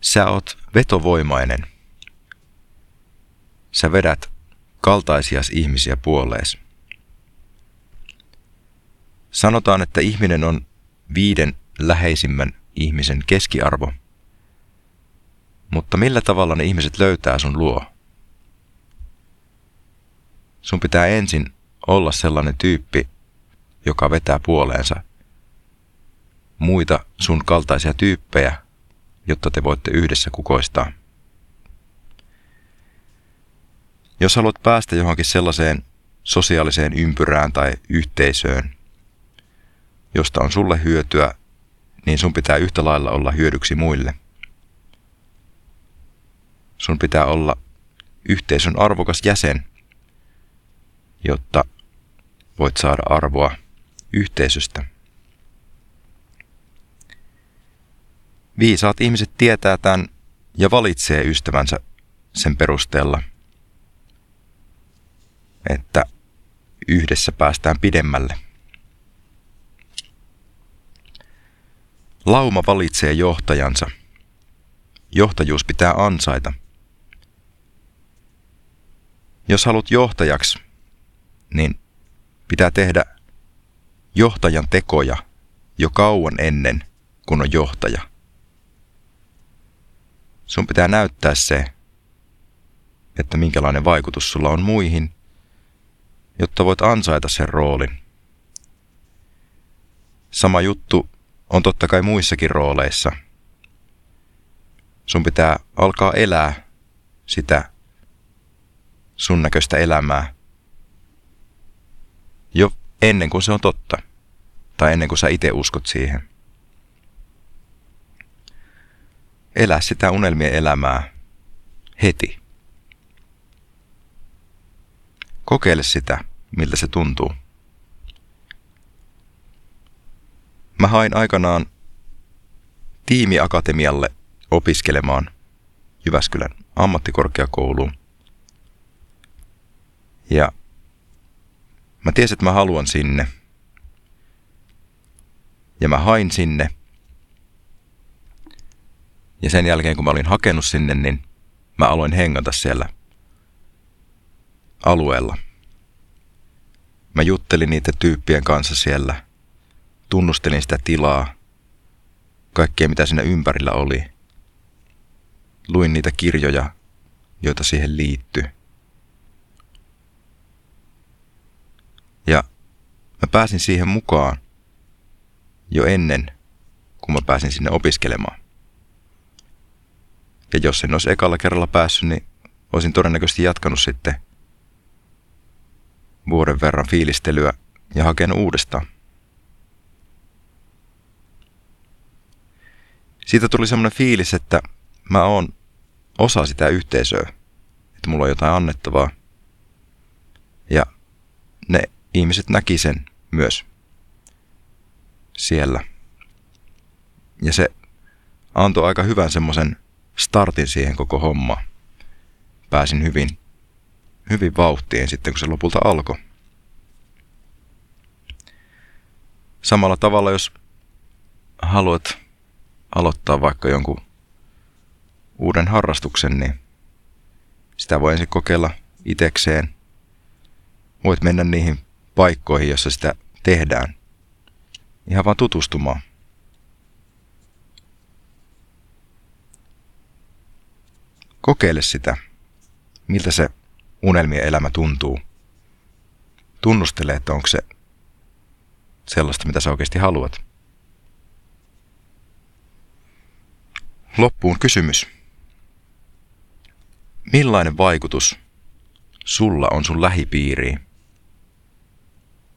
Sä oot vetovoimainen. Sä vedät kaltaisias ihmisiä puolees. Sanotaan, että ihminen on viiden läheisimmän ihmisen keskiarvo. Mutta millä tavalla ne ihmiset löytää sun luo? Sun pitää ensin olla sellainen tyyppi, joka vetää puoleensa muita sun kaltaisia tyyppejä, jotta te voitte yhdessä kukoistaa. Jos haluat päästä johonkin sellaiseen sosiaaliseen ympyrään tai yhteisöön, josta on sulle hyötyä, niin sun pitää yhtä lailla olla hyödyksi muille. Sun pitää olla yhteisön arvokas jäsen, jotta voit saada arvoa yhteisöstä. Viisaat ihmiset tietää tämän ja valitsee ystävänsä sen perusteella, että yhdessä päästään pidemmälle. Lauma valitsee johtajansa. Johtajuus pitää ansaita. Jos haluat johtajaksi, niin pitää tehdä johtajan tekoja jo kauan ennen kuin on johtaja. Sun pitää näyttää se, että minkälainen vaikutus sulla on muihin, jotta voit ansaita sen roolin. Sama juttu on totta kai muissakin rooleissa. Sun pitää alkaa elää sitä sun näköistä elämää jo ennen kuin se on totta. Tai ennen kuin sä itse uskot siihen. Elä sitä unelmien elämää heti. Kokeile sitä, miltä se tuntuu. Mä hain aikanaan tiimiakatemialle opiskelemaan Jyväskylän ammattikorkeakouluun. Ja mä tiesin, että mä haluan sinne. Ja mä hain sinne. Ja sen jälkeen, kun mä olin hakenut sinne, niin mä aloin hengata siellä alueella. Mä juttelin niiden tyyppien kanssa siellä – tunnustelin sitä tilaa, kaikkea mitä siinä ympärillä oli. Luin niitä kirjoja, joita siihen liittyi. Ja mä pääsin siihen mukaan jo ennen, kun mä pääsin sinne opiskelemaan. Ja jos en olisi ekalla kerralla päässyt, niin olisin todennäköisesti jatkanut sitten vuoden verran fiilistelyä ja hakenut uudestaan. siitä tuli semmoinen fiilis, että mä oon osa sitä yhteisöä, että mulla on jotain annettavaa. Ja ne ihmiset näki sen myös siellä. Ja se antoi aika hyvän semmoisen startin siihen koko homma. Pääsin hyvin, hyvin vauhtiin sitten, kun se lopulta alkoi. Samalla tavalla, jos haluat aloittaa vaikka jonkun uuden harrastuksen, niin sitä voi ensin kokeilla itekseen. Voit mennä niihin paikkoihin, joissa sitä tehdään. Ihan vaan tutustumaan. Kokeile sitä, miltä se unelmien elämä tuntuu. Tunnustele, että onko se sellaista, mitä sä oikeasti haluat. Loppuun kysymys. Millainen vaikutus sulla on sun lähipiiriin?